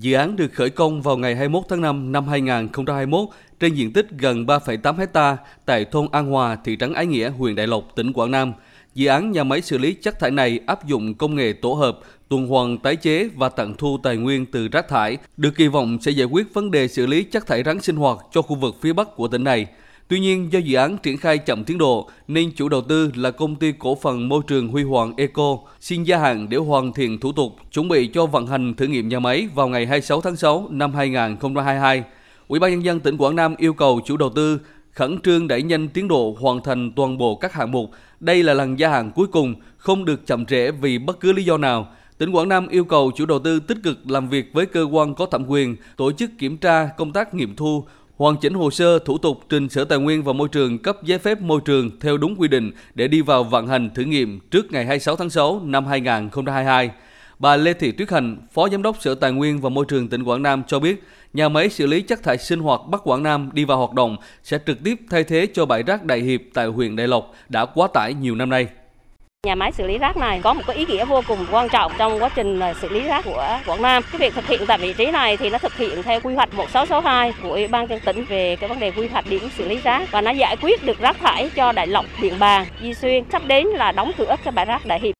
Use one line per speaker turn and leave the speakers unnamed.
Dự án được khởi công vào ngày 21 tháng 5 năm 2021 trên diện tích gần 3,8 hecta tại thôn An Hòa, thị trấn Ái Nghĩa, huyện Đại Lộc, tỉnh Quảng Nam. Dự án nhà máy xử lý chất thải này áp dụng công nghệ tổ hợp, tuần hoàn tái chế và tận thu tài nguyên từ rác thải, được kỳ vọng sẽ giải quyết vấn đề xử lý chất thải rắn sinh hoạt cho khu vực phía Bắc của tỉnh này. Tuy nhiên, do dự án triển khai chậm tiến độ, nên chủ đầu tư là công ty cổ phần môi trường Huy Hoàng Eco xin gia hạn để hoàn thiện thủ tục, chuẩn bị cho vận hành thử nghiệm nhà máy vào ngày 26 tháng 6 năm 2022. Ủy ban nhân dân tỉnh Quảng Nam yêu cầu chủ đầu tư khẩn trương đẩy nhanh tiến độ hoàn thành toàn bộ các hạng mục. Đây là lần gia hạn cuối cùng, không được chậm trễ vì bất cứ lý do nào. Tỉnh Quảng Nam yêu cầu chủ đầu tư tích cực làm việc với cơ quan có thẩm quyền, tổ chức kiểm tra công tác nghiệm thu, hoàn chỉnh hồ sơ thủ tục trình Sở Tài nguyên và Môi trường cấp giấy phép môi trường theo đúng quy định để đi vào vận hành thử nghiệm trước ngày 26 tháng 6 năm 2022. Bà Lê Thị Tuyết Hành, Phó Giám đốc Sở Tài nguyên và Môi trường tỉnh Quảng Nam cho biết, nhà máy xử lý chất thải sinh hoạt Bắc Quảng Nam đi vào hoạt động sẽ trực tiếp thay thế cho bãi rác Đại Hiệp tại huyện Đại Lộc đã quá tải nhiều năm nay.
Nhà máy xử lý rác này có một cái ý nghĩa vô cùng quan trọng trong quá trình xử lý rác của Quảng Nam. Cái việc thực hiện tại vị trí này thì nó thực hiện theo quy hoạch 1662 của Ủy ban dân tỉnh về cái vấn đề quy hoạch điểm xử lý rác và nó giải quyết được rác thải cho Đại Lộc, Điện Bàn, Di Xuyên. Sắp đến là đóng cửa cái bãi rác Đại Hiệp